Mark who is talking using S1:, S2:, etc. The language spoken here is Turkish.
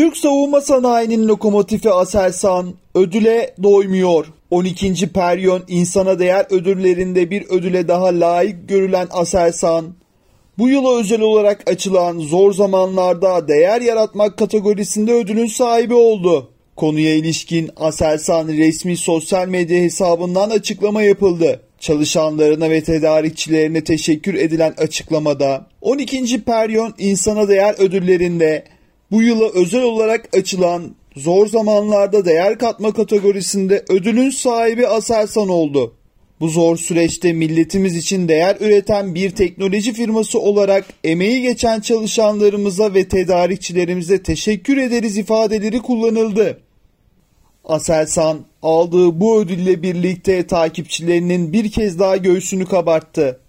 S1: Türk savunma sanayinin lokomotifi Aselsan ödüle doymuyor. 12. Peryon insana değer ödüllerinde bir ödüle daha layık görülen Aselsan, bu yıla özel olarak açılan zor zamanlarda değer yaratmak kategorisinde ödülün sahibi oldu. Konuya ilişkin Aselsan resmi sosyal medya hesabından açıklama yapıldı. Çalışanlarına ve tedarikçilerine teşekkür edilen açıklamada 12. Peryon insana Değer ödüllerinde bu yıla özel olarak açılan zor zamanlarda değer katma kategorisinde ödülün sahibi Aselsan oldu. Bu zor süreçte milletimiz için değer üreten bir teknoloji firması olarak emeği geçen çalışanlarımıza ve tedarikçilerimize teşekkür ederiz ifadeleri kullanıldı. Aselsan aldığı bu ödülle birlikte takipçilerinin bir kez daha göğsünü kabarttı.